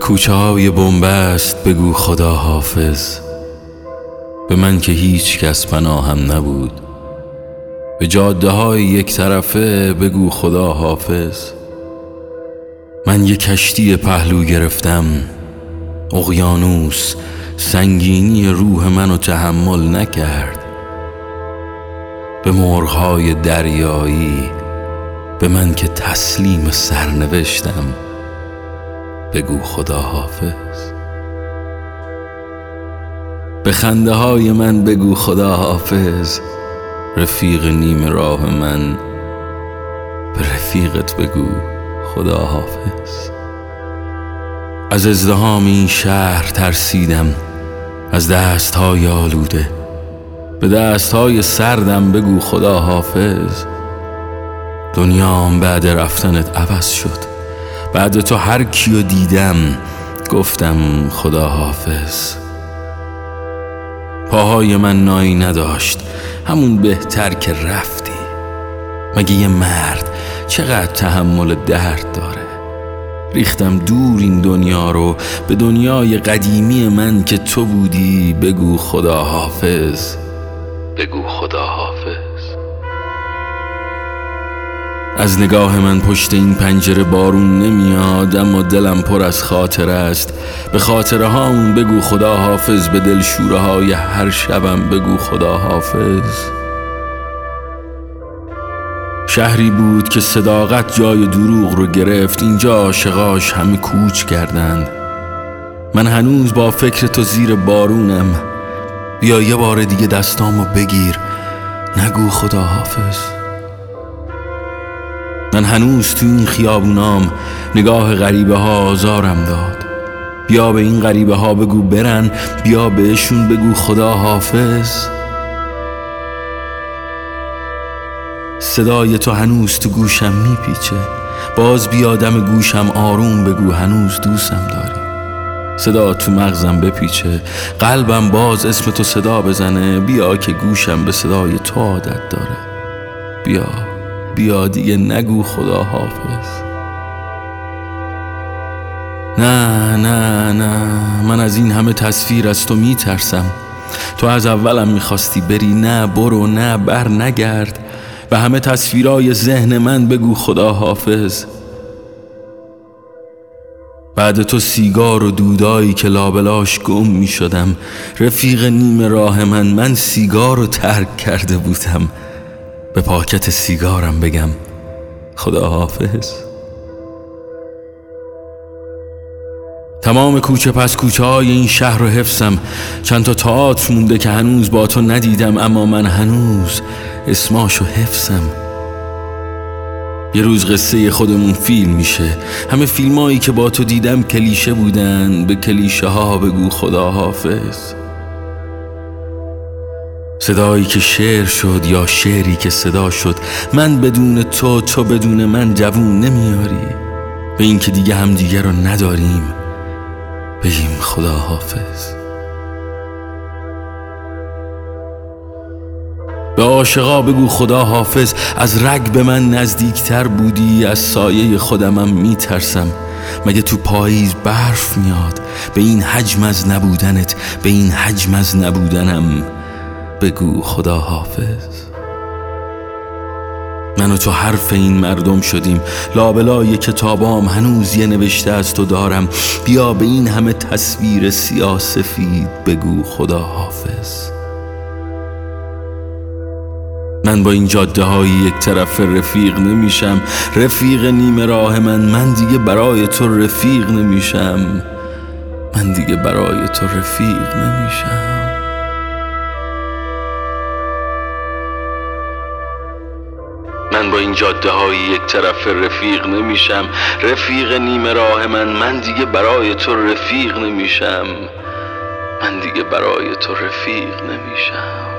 کوچه های بنبست بگو خدا حافظ. به من که هیچ کس پناهم نبود. به جاده های یک طرفه بگو خدا حافظ. من یه کشتی پهلو گرفتم. اقیانوس سنگینی روح منو تحمل نکرد. به مرغهای دریایی به من که تسلیم سرنوشتم. بگو خدا حافظ به خنده های من بگو خدا حافظ رفیق نیم راه من به رفیقت بگو خدا حافظ از ازدهام این شهر ترسیدم از دست های آلوده. به دست های سردم بگو خدا حافظ دنیام بعد رفتنت عوض شد. بعد تو هر کیو دیدم گفتم خدا حافظ پاهای من نایی نداشت همون بهتر که رفتی. مگه یه مرد چقدر تحمل درد داره؟ ریختم دور این دنیا رو به دنیای قدیمی من که تو بودی بگو خدا حافظ بگو خدا حافظ از نگاه من پشت این پنجره بارون نمیاد اما دلم پر از خاطره است. به خاطره هامون بگو خدا حافظ به دل شوره های هر شبم بگو خدا حافظ. شهری بود که صداقت جای دروغ رو گرفت اینجا عاشقاش همه کوچ کردند. من هنوز با فکر تو زیر بارونم. بیا یه بار دیگه دستامو بگیر نگو خدا حافظ. من هنوز تو این خیابونام نگاه غریبه ها آزارم داد. بیا به این غریبه ها بگو برن بیا بهشون بگو خدا حافظ. صدای تو هنوز تو گوشم میپیچه. باز بیادم گوشم آروم بگو هنوز دوستم داری. صدا تو مغزم بپیچه. قلبم باز اسم تو صدا بزنه. بیا که گوشم به صدای تو عادت داره. بیا. بیا دیگه نگو خدا حافظ. نه نه نه. من از این همه تصویر از تو میترسم. تو از اولم می‌خواستی بری. نه برو نه بر نگرد. به همه تصویرای ذهن من بگو خدا حافظ. بعد تو سیگار و دودایی که لابلاش گم می شدم رفیق نیم راه من من سیگار رو ترک کرده بودم. به پاکت سیگارم بگم. خدا حافظ. تمام کوچه پس کوچه های این شهر رو حفظم. چند تا تئاتر مونده که هنوز با تو ندیدم اما من هنوز اسماشو حفظم. یه روز قصه خودمون فیلم میشه. همه فیلمایی که با تو دیدم کلیشه بودن. به کلیشه ها بگو خدا حافظ. صدایی که شعر شد یا شعری که صدا شد من بدون تو تو بدون من جوون نمیاری. به این که دیگه هم دیگه رو نداریم بگیم خدا حافظ. به عاشقا بگو خدا حافظ از رگ به من نزدیکتر بودی از سایه خودمم میترسم. مگه تو پاییز برف میاد؟ به این حجم از نبودنت به این حجم از نبودنم. بگو خدا حافظ. من و تو حرف این مردم شدیم. لابلای کتابام هنوز یه نوشته از تو دارم. بیا به این همه تصویر سیاسفید بگو خدا حافظ. من با این جاده های یک طرف رفیق نمیشم. رفیق نیم راه من. من دیگه برای تو رفیق نمیشم. من دیگه برای تو رفیق نمیشم. من با این جاده های یک طرف رفیق نمیشم. رفیق نیم راه من من دیگه برای تو رفیق نمیشم. من دیگه برای تو رفیق نمیشم.